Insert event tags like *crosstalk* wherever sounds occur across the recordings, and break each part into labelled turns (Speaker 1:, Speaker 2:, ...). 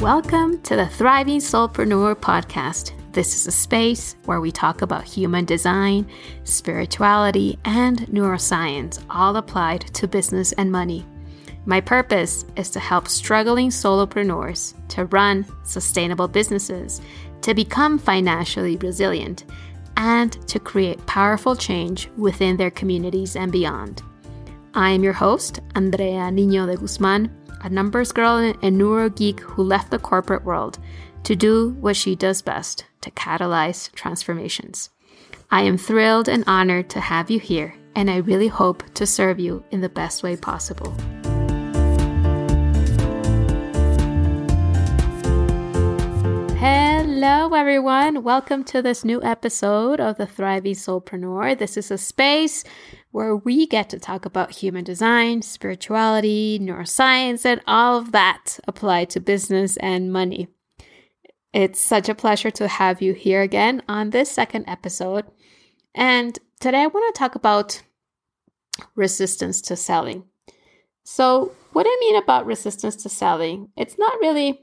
Speaker 1: Welcome to the Thriving Soulpreneur podcast. This is a space where we talk about human design, spirituality, and neuroscience, all applied to business and money. My purpose is to help struggling solopreneurs to run sustainable businesses, to become financially resilient, and to create powerful change within their communities and beyond. I am your host, Andrea Niño de Guzman, a numbers girl and neuro geek who left the corporate world to do what she does best to catalyze transformations. I am thrilled and honored to have you here, and I really hope to serve you in the best way possible. Hello, everyone. Welcome to this new episode of the Thriving Soulpreneur. This is a space where we get to talk about human design, spirituality, neuroscience, and all of that applied to business and money. It's such a pleasure to have you here again on this second episode. And today I want to talk about resistance to selling. So, what I mean about resistance to selling, it's not really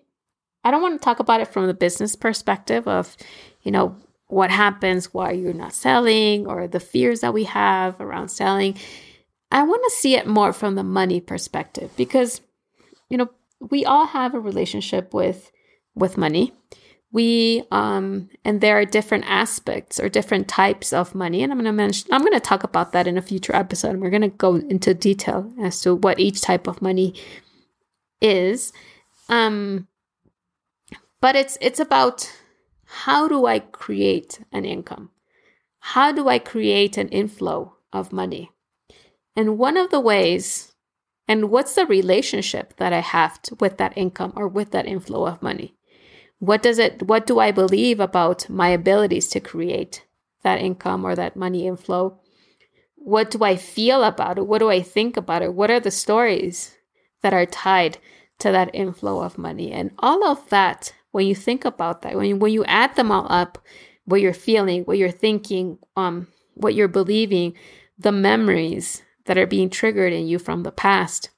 Speaker 1: I don't want to talk about it from the business perspective of, you know, what happens why you're not selling or the fears that we have around selling. I want to see it more from the money perspective because, you know, we all have a relationship with with money. We um and there are different aspects or different types of money and I'm going to mention I'm going to talk about that in a future episode and we're going to go into detail as to what each type of money is. Um but it's it's about how do I create an income? How do I create an inflow of money? And one of the ways and what's the relationship that I have to, with that income or with that inflow of money? What does it what do I believe about my abilities to create that income or that money inflow? What do I feel about it? What do I think about it? What are the stories that are tied to that inflow of money? And all of that when you think about that, when you, when you add them all up, what you're feeling, what you're thinking, um, what you're believing, the memories that are being triggered in you from the past,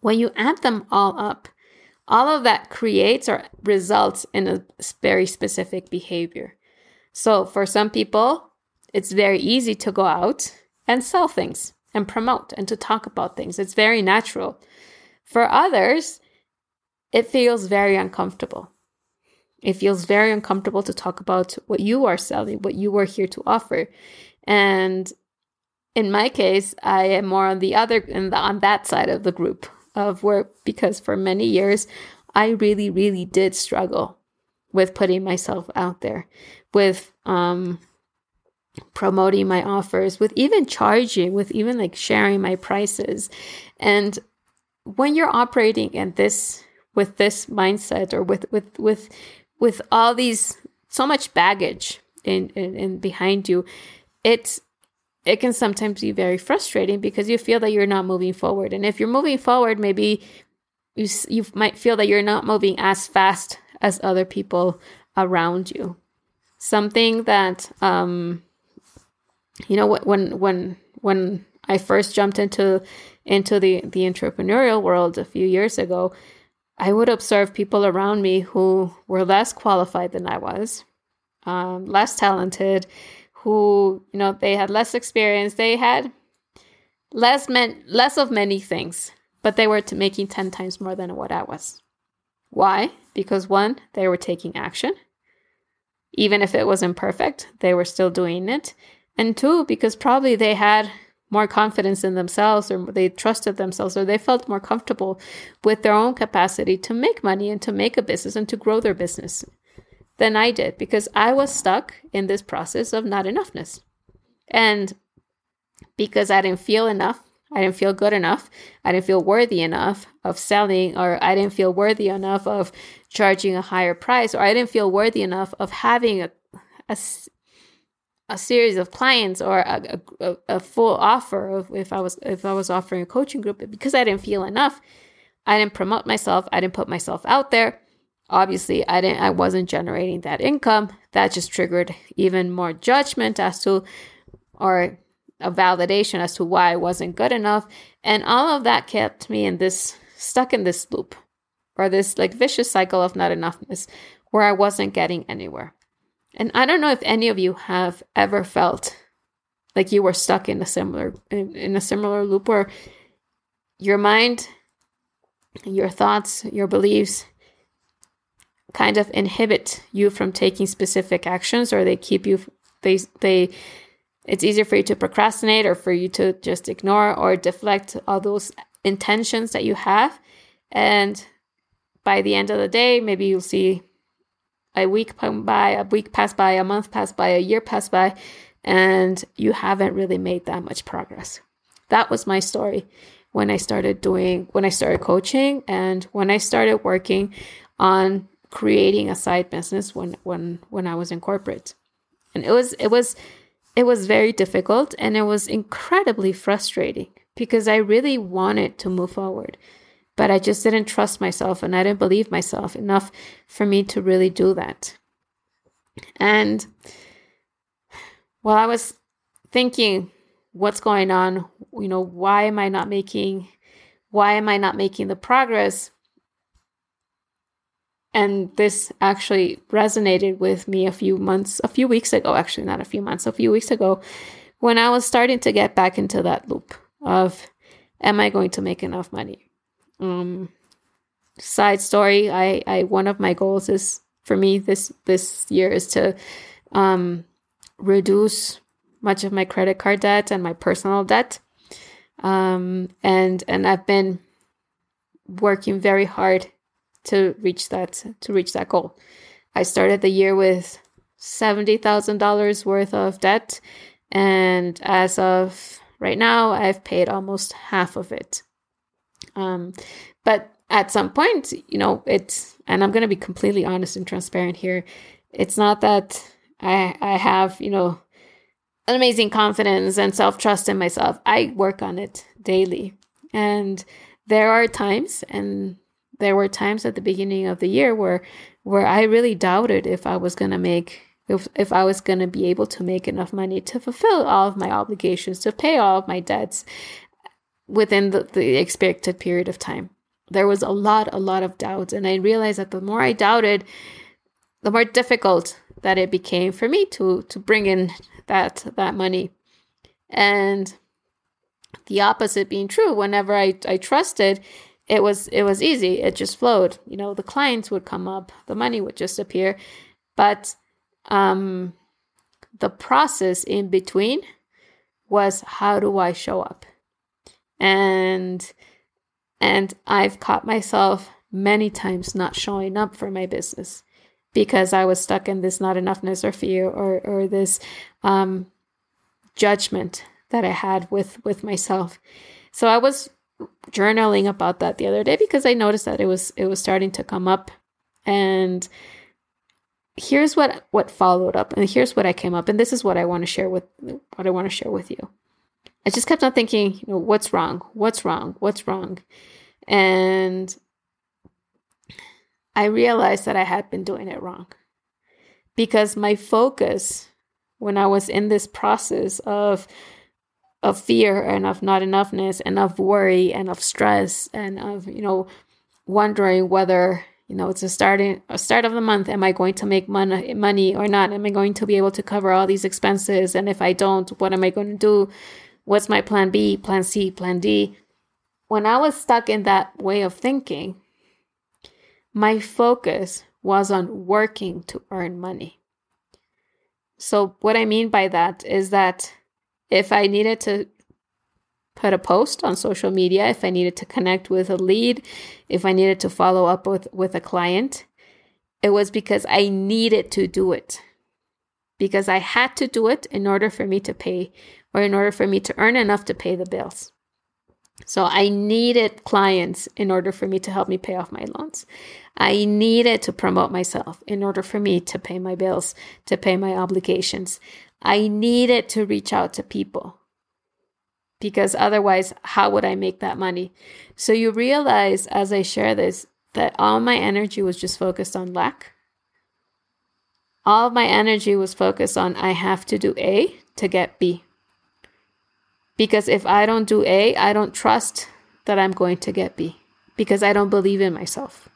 Speaker 1: when you add them all up, all of that creates or results in a very specific behavior. So for some people, it's very easy to go out and sell things and promote and to talk about things. It's very natural. For others, it feels very uncomfortable. It feels very uncomfortable to talk about what you are selling, what you are here to offer. And in my case, I am more on the other the, on that side of the group of where because for many years I really really did struggle with putting myself out there, with um promoting my offers, with even charging, with even like sharing my prices. And when you're operating in this with this mindset or with with with with all these so much baggage in, in, in behind you it's it can sometimes be very frustrating because you feel that you're not moving forward. And if you're moving forward maybe you you might feel that you're not moving as fast as other people around you. Something that um you know when when when I first jumped into into the the entrepreneurial world a few years ago I would observe people around me who were less qualified than I was, um, less talented, who you know they had less experience, they had less men, less of many things, but they were making ten times more than what I was. Why? Because one, they were taking action, even if it was imperfect, they were still doing it, and two, because probably they had more confidence in themselves or they trusted themselves or they felt more comfortable with their own capacity to make money and to make a business and to grow their business than I did because I was stuck in this process of not enoughness. And because I didn't feel enough, I didn't feel good enough, I didn't feel worthy enough of selling, or I didn't feel worthy enough of charging a higher price, or I didn't feel worthy enough of having a, a a series of clients or a, a, a, full offer of if I was if I was offering a coaching group because I didn't feel enough I didn't promote myself I didn't put myself out there. Obviously I didn't I wasn't generating that income. That just triggered even more judgment as to or a validation as to why I wasn't good enough. And all of that kept me in this stuck in this loop or this like vicious cycle of not enoughness where I wasn't getting anywhere. And I don't know if any of you have ever felt like you were stuck in a similar in, in a similar loop where your mind, your thoughts, your beliefs kind of inhibit you from taking specific actions or they keep you they they it's easier for you to procrastinate or for you to just ignore or deflect all those intentions that you have. And by the end of the day maybe you'll see a week come by a week pass by a month pass by a year pass by and you haven't really made that much progress that was my story when i started doing when i started coaching and when i started working on creating a side business when when when I was in corporate. And it was it was it was very difficult and it was incredibly frustrating because I really wanted to move forward. But I just didn't trust myself and I didn't believe myself enough for me to really do that. And while I was thinking what's going on, you know, why am I not making why am I not making the progress? and this actually resonated with me a few months a few weeks ago actually not a few months a few weeks ago when i was starting to get back into that loop of am i going to make enough money um side story i i one of my goals is for me this this year is to um reduce much of my credit card debt and my personal debt um and and i've been working very hard to reach that to reach that goal. I started the year with seventy thousand dollars worth of debt, and as of right now, I've paid almost half of it. Um, but at some point, you know, it's and I'm going to be completely honest and transparent here. It's not that I I have you know an amazing confidence and self trust in myself. I work on it daily, and there are times and there were times at the beginning of the year where where I really doubted if I was going to make if, if I was going to be able to make enough money to fulfill all of my obligations, to pay all of my debts within the, the expected period of time. There was a lot, a lot of doubts. And I realized that the more I doubted, the more difficult that it became for me to to bring in that that money. And the opposite being true, whenever I, I trusted, it was it was easy it just flowed you know the clients would come up the money would just appear but um the process in between was how do i show up and and i've caught myself many times not showing up for my business because i was stuck in this not enoughness or fear or or this um judgment that i had with with myself. So i was journaling about that the other day because I noticed that it was it was starting to come up. And here's what what followed up and here's what I came up. And this is what I want to share with what I want to share with you. I just kept on thinking, you know, what's wrong? What's wrong? What's wrong? And I realized that I had been doing it wrong. Because my focus when I was in this process of of fear and of not enoughness and of worry and of stress and of you know wondering whether you know it's a starting a start of the month am i going to make money money or not am i going to be able to cover all these expenses and if i don't what am i going to do what's my plan b plan c plan d when i was stuck in that way of thinking my focus was on working to earn money so what i mean by that is that if I needed to put a post on social media, if I needed to connect with a lead, if I needed to follow up with, with a client, it was because I needed to do it. Because I had to do it in order for me to pay or in order for me to earn enough to pay the bills. So I needed clients in order for me to help me pay off my loans. I needed to promote myself in order for me to pay my bills, to pay my obligations. I needed to reach out to people because otherwise, how would I make that money? So you realize as I share this that all my energy was just focused on lack. All my energy was focused on I have to do A to get B. Because if I don't do A, I don't trust that I'm going to get B because I don't believe in myself.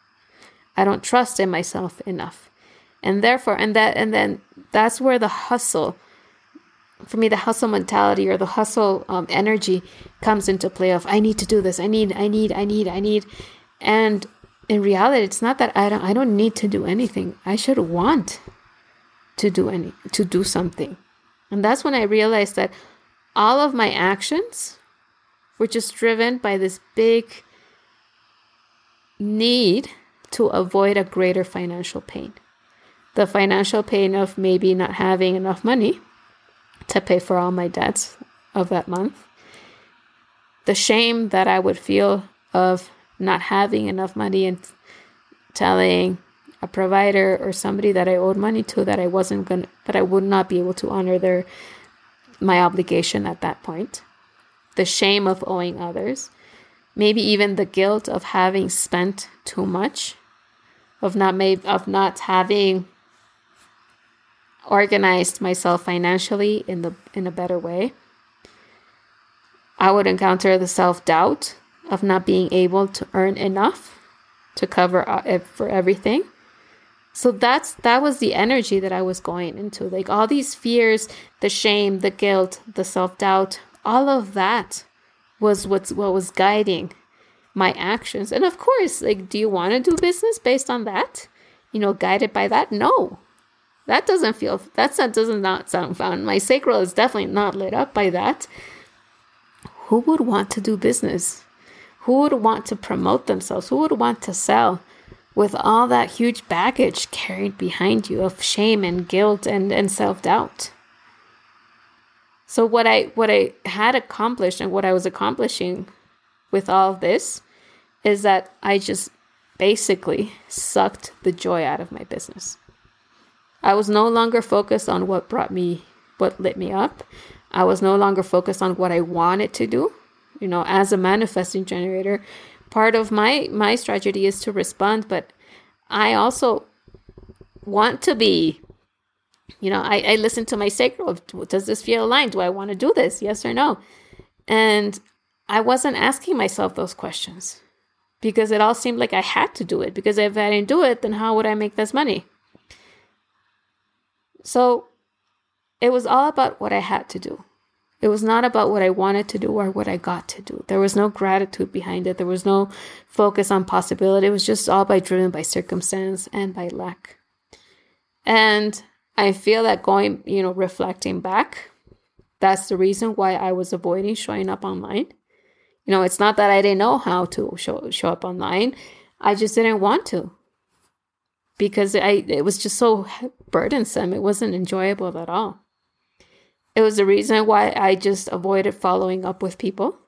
Speaker 1: I don't trust in myself enough. And therefore, and that, and then that's where the hustle, for me, the hustle mentality or the hustle um, energy comes into play of, I need to do this. I need, I need, I need, I need. And in reality, it's not that I don't, I don't need to do anything. I should want to do any, to do something. And that's when I realized that all of my actions were just driven by this big need to avoid a greater financial pain. The financial pain of maybe not having enough money to pay for all my debts of that month. The shame that I would feel of not having enough money and telling a provider or somebody that I owed money to that I wasn't going that I would not be able to honor their my obligation at that point. The shame of owing others, maybe even the guilt of having spent too much, of not made of not having organized myself financially in the in a better way. I would encounter the self-doubt of not being able to earn enough to cover uh, for everything. So that's that was the energy that I was going into. Like all these fears, the shame, the guilt, the self-doubt, all of that was what's what was guiding my actions. And of course, like do you want to do business based on that? You know, guided by that? No. That doesn't feel that's that doesn't not sound fun. My sacral is definitely not lit up by that. Who would want to do business who would want to promote themselves? Who would want to sell with all that huge baggage carried behind you of shame and guilt and, and self doubt? So what I what I had accomplished and what I was accomplishing with all this is that I just basically sucked the joy out of my business. I was no longer focused on what brought me what lit me up. I was no longer focused on what I wanted to do you know as a manifesting generator part of my my strategy is to respond but i also want to be you know i, I listen to my sacral does this feel aligned? Do i want to do this? Yes or no? And i wasn't asking myself those questions because it all seemed like i had to do it because if i didn't do it then how would i make this money? So it was all about what i had to do it was not about what I wanted to do or what I got to do. There was no gratitude behind it. There was no focus on possibility. It was just all by driven by circumstance and by lack. And I feel that going, you know, reflecting back, that's the reason why I was avoiding showing up online. You know, it's not that I didn't know how to show show up online. I just didn't want to. Because I it was just so burdensome. It wasn't enjoyable at all. It was the reason why I just avoided following up with people.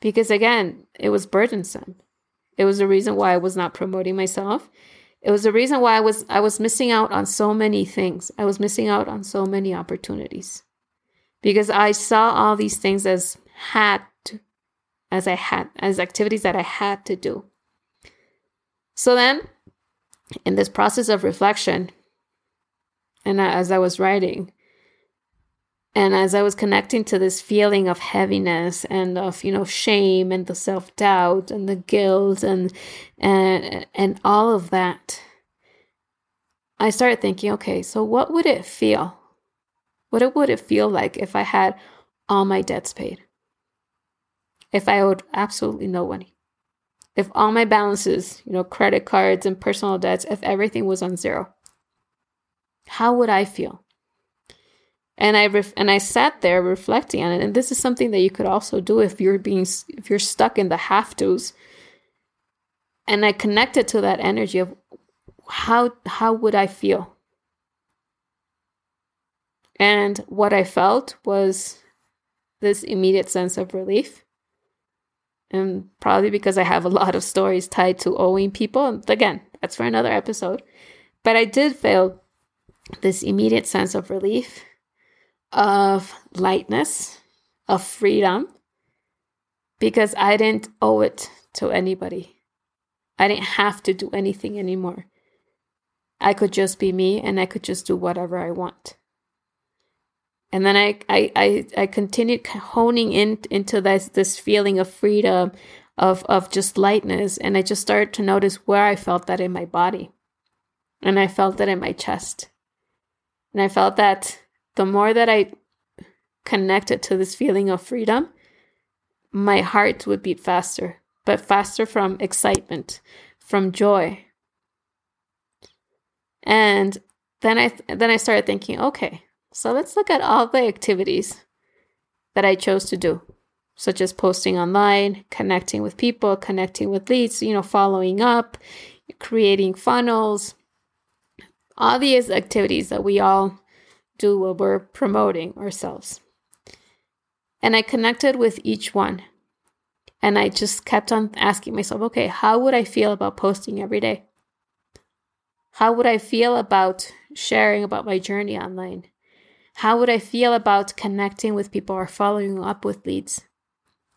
Speaker 1: Because again, it was burdensome. It was the reason why I was not promoting myself. It was the reason why I was I was missing out on so many things. I was missing out on so many opportunities. Because I saw all these things as had to, as I had as activities that I had to do. So then in this process of reflection and as I was writing, and as I was connecting to this feeling of heaviness and of, you know, shame and the self doubt and the guilt and, and, and all of that, I started thinking, okay, so what would it feel? What would it feel like if I had all my debts paid? If I owed absolutely no money? If all my balances, you know, credit cards and personal debts, if everything was on zero? How would I feel? And I ref- and I sat there reflecting on it. And this is something that you could also do if you're being if you're stuck in the have tos. And I connected to that energy of how how would I feel? And what I felt was this immediate sense of relief. And probably because I have a lot of stories tied to owing people. Again, that's for another episode. But I did feel this immediate sense of relief of lightness, of freedom, because I didn't owe it to anybody. I didn't have to do anything anymore. I could just be me and I could just do whatever I want. And then I, I, I, I continued honing in into this, this feeling of freedom, of of just lightness and I just started to notice where I felt that in my body. And I felt that in my chest. And I felt that the more that I connected to this feeling of freedom, my heart would beat faster, but faster from excitement, from joy. And then I then I started thinking, okay, so let's look at all the activities that I chose to do, such as posting online, connecting with people, connecting with leads, you know, following up, creating funnels, all these activities that we all do when we're promoting ourselves. And I connected with each one. And I just kept on asking myself, okay, how would I feel about posting every day? How would I feel about sharing about my journey online? How would I feel about connecting with people or following up with leads?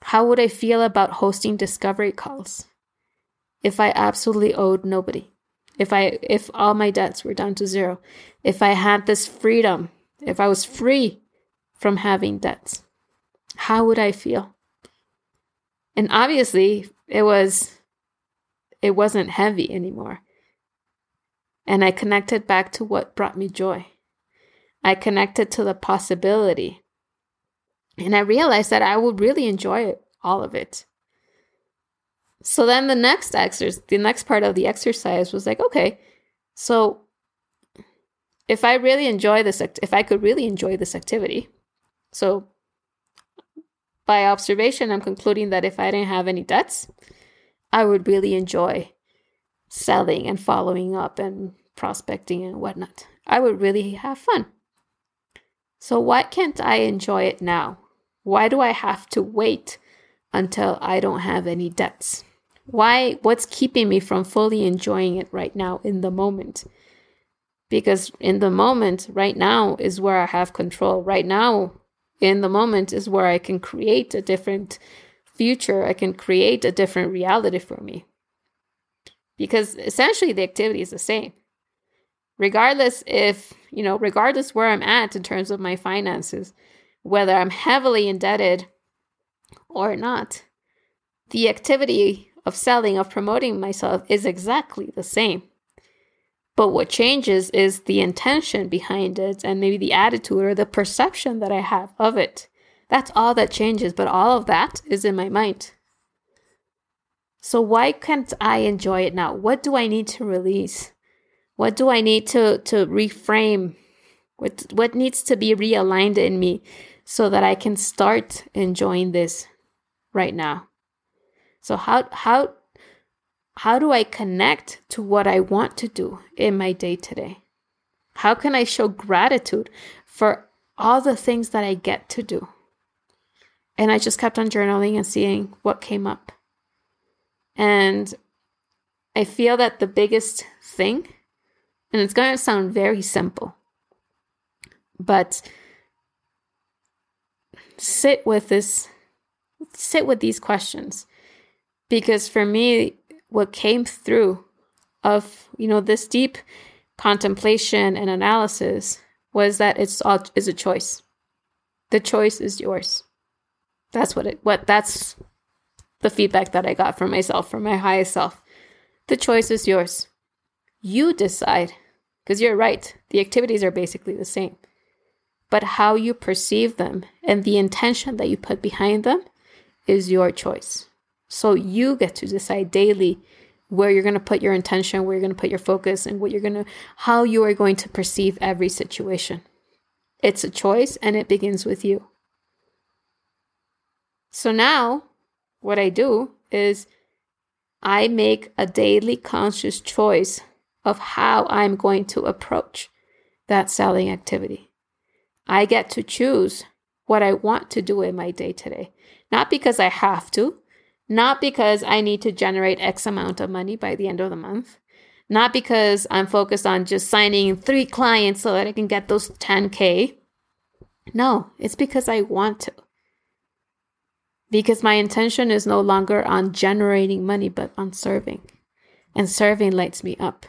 Speaker 1: How would I feel about hosting discovery calls if I absolutely owed nobody? If I if all my debts were down to zero, if I had this freedom, if I was free from having debts, how would I feel? And obviously, it was it wasn't heavy anymore. And I connected back to what brought me joy. I connected to the possibility. And I realized that I would really enjoy it, all of it. So then the next exercise, the next part of the exercise was like, okay, so if I really enjoy this, if I could really enjoy this activity, so by observation, I'm concluding that if I didn't have any debts, I would really enjoy selling and following up and prospecting and whatnot. I would really have fun. So, why can't I enjoy it now? Why do I have to wait until I don't have any debts? Why, what's keeping me from fully enjoying it right now in the moment? Because in the moment, right now, is where I have control. Right now, in the moment, is where I can create a different future. I can create a different reality for me. Because essentially, the activity is the same regardless if, you know, regardless where I'm at in terms of my finances, whether I'm heavily indebted or not, the activity of selling, of promoting myself is exactly the same. But what changes is the intention behind it and maybe the attitude or the perception that I have of it. That's all that changes, but all of that is in my mind. So, why can't I enjoy it now? What do I need to release? What do I need to to reframe? What what needs to be realigned in me so that I can start enjoying this right now? So how how how do I connect to what I want to do in my day today? How can I show gratitude for all the things that I get to do? And I just kept on journaling and seeing what came up. And I feel that the biggest thing and it's going to sound very simple. But sit with this, sit with these questions. Because for me, what came through of, you know, this deep contemplation and analysis was that it's all is a choice. The choice is yours. That's what it what that's the feedback that I got from myself, from my highest self. The choice is yours. You decide because you're right, the activities are basically the same. But how you perceive them and the intention that you put behind them is your choice. So you get to decide daily where you're going to put your intention, where you're going to put your focus, and what you're going to, how you are going to perceive every situation. It's a choice and it begins with you. So now, what I do is I make a daily conscious choice of how I'm going to approach that selling activity. I get to choose what I want to do in my day today, not because I have to, not because I need to generate X amount of money by the end of the month, not because I'm focused on just signing three clients so that I can get those 10K. No, it's because I want to. Because my intention is no longer on generating money, but on serving. And serving lights me up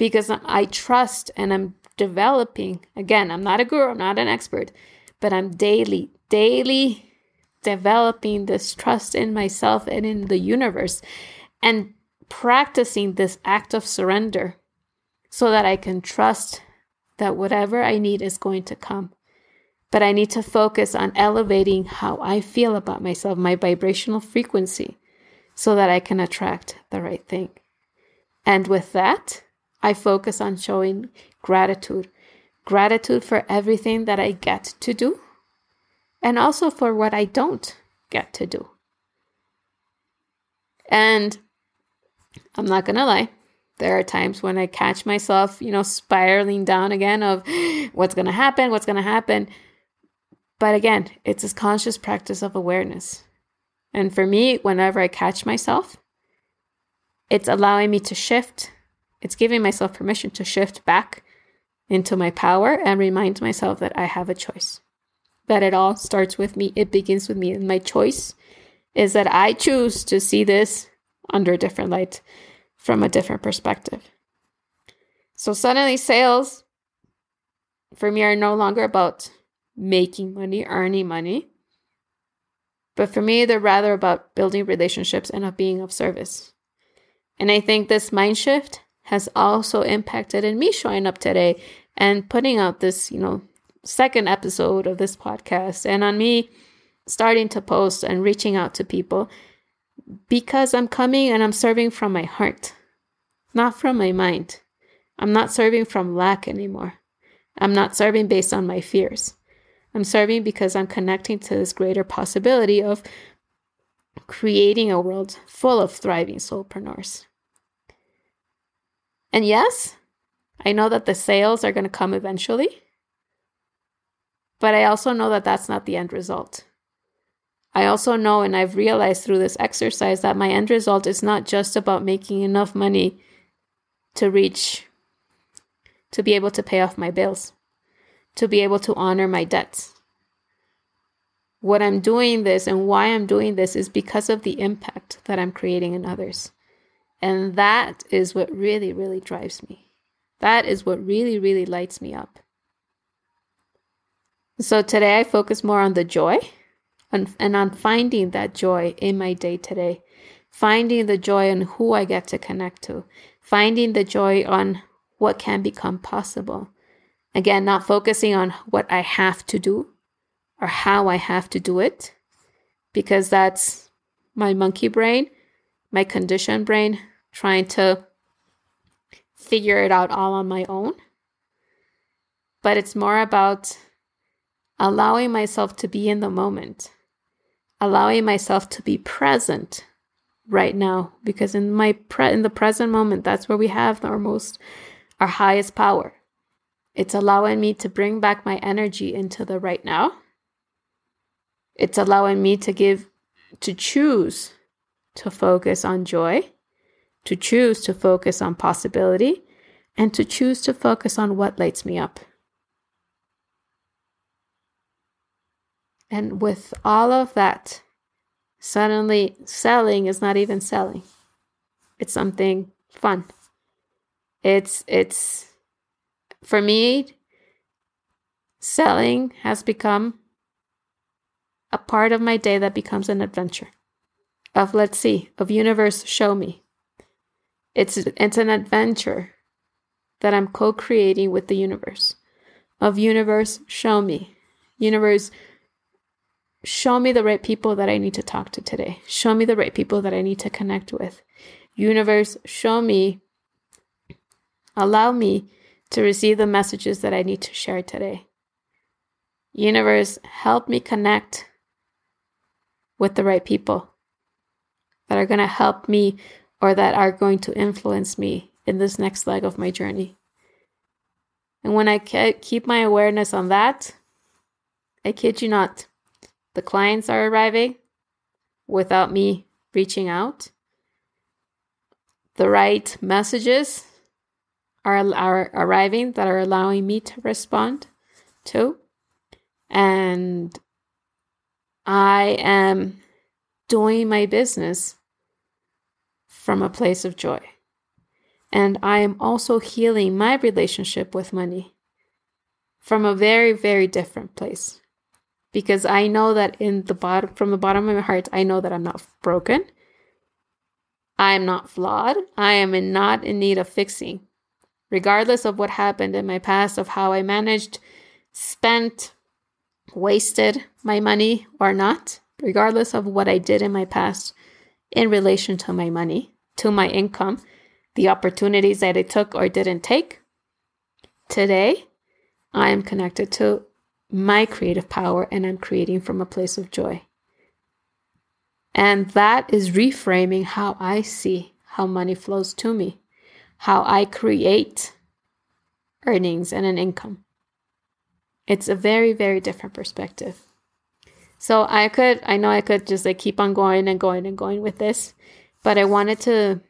Speaker 1: because I trust and I'm developing. Again, I'm not a guru, I'm not an expert, but I'm daily, daily developing this trust in myself and in the universe and practicing this act of surrender so that I can trust that whatever I need is going to come. But I need to focus on elevating how I feel about myself, my vibrational frequency, so that I can attract the right thing. And with that, I focus on showing gratitude gratitude for everything that I get to do, and also for what I don't get to do. And I'm not going to lie, there are times when I catch myself, you know, spiraling down again of *gasps* what's going to happen, what's going to happen. But again, it's this conscious practice of awareness. And for me, whenever I catch myself, it's allowing me to shift. It's giving myself permission to shift back into my power and remind myself that I have a choice. That it all starts with me, it begins with me. And my choice is that I choose to see this under a different light from a different perspective. So suddenly, sales for me are no longer about making money, earning money. But for me, they're rather about building relationships and of being of service. And I think this mind shift has also impacted in me showing up today and putting out this, you know, second episode of this podcast and on me starting to post and reaching out to people because I'm coming and I'm serving from my heart, not from my mind. I'm not serving from lack anymore. I'm not serving based on my fears. I'm serving because I'm connecting to this greater possibility of creating a world full of thriving soulpreneurs. And yes, I know that the sales are going to come eventually, but I also know that that's not the end result. I also know, and I've realized through this exercise, that my end result is not just about making enough money to reach, to be able to pay off my bills to be able to honor my debts. What I'm doing this and why I'm doing this is because of the impact that I'm creating in others. And that is what really, really drives me. That is what really, really lights me up. So today I focus more on the joy and, and on finding that joy in my day today, finding the joy in who I get to connect to, finding the joy on what can become possible, Again, not focusing on what I have to do or how I have to do it, because that's my monkey brain, my conditioned brain, trying to figure it out all on my own. But it's more about allowing myself to be in the moment, allowing myself to be present right now, because in my pre- in the present moment, that's where we have our most, our highest power. It's allowing me to bring back my energy into the right now. It's allowing me to give, to choose to focus on joy, to choose to focus on possibility, and to choose to focus on what lights me up. And with all of that, suddenly selling is not even selling. It's something fun. It's it's for me, selling has become a part of my day that becomes an adventure of let's see, of universe show me. It's it's an adventure that I'm co-creating with the universe. Of universe show me. Universe show me the right people that I need to talk to today. Show me the right people that I need to connect with. Universe show me allow me to receive the messages that I need to share today. Universe, help me connect with the right people that are going to help me or that are going to influence me in this next leg of my journey. And when I keep my awareness on that, I kid you not, the clients are arriving without me reaching out. The right messages are, are arriving that are allowing me to respond to. And I am doing my business from a place of joy. And I am also healing my relationship with money from a very, very different place. Because I know that in the bottom from the bottom of my heart, I know that I'm not broken. I am not flawed. I am in not in need of fixing. Regardless of what happened in my past, of how I managed, spent, wasted my money or not, regardless of what I did in my past in relation to my money, to my income, the opportunities that I took or didn't take, today I am connected to my creative power and I'm creating from a place of joy. And that is reframing how I see how money flows to me, how I create earnings and an income. It's a very, very different perspective. So I could, I know I could just like keep on going and going and going with this, but I wanted to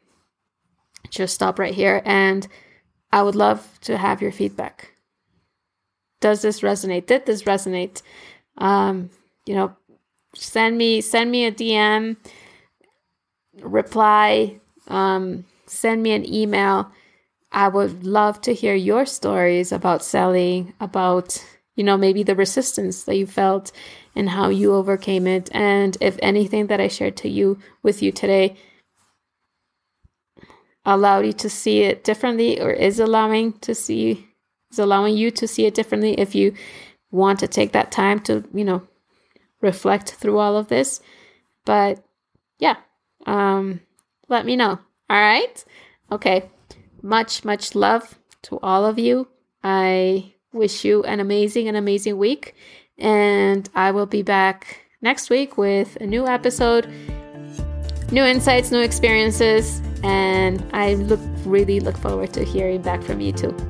Speaker 1: just stop right here and I would love to have your feedback. Does this resonate? Did this resonate? Um, you know, send me send me a DM, reply, um, send me an email. I would love to hear your stories about selling, about you know maybe the resistance that you felt and how you overcame it, and if anything that I shared to you with you today allowed you to see it differently or is allowing to see is allowing you to see it differently if you want to take that time to you know reflect through all of this. But yeah, um, let me know. All right. Okay. Much, much love to all of you. I wish you an amazing, an amazing week. And I will be back next week with a new episode, new insights, new experiences. And I look really look forward to hearing back from you too.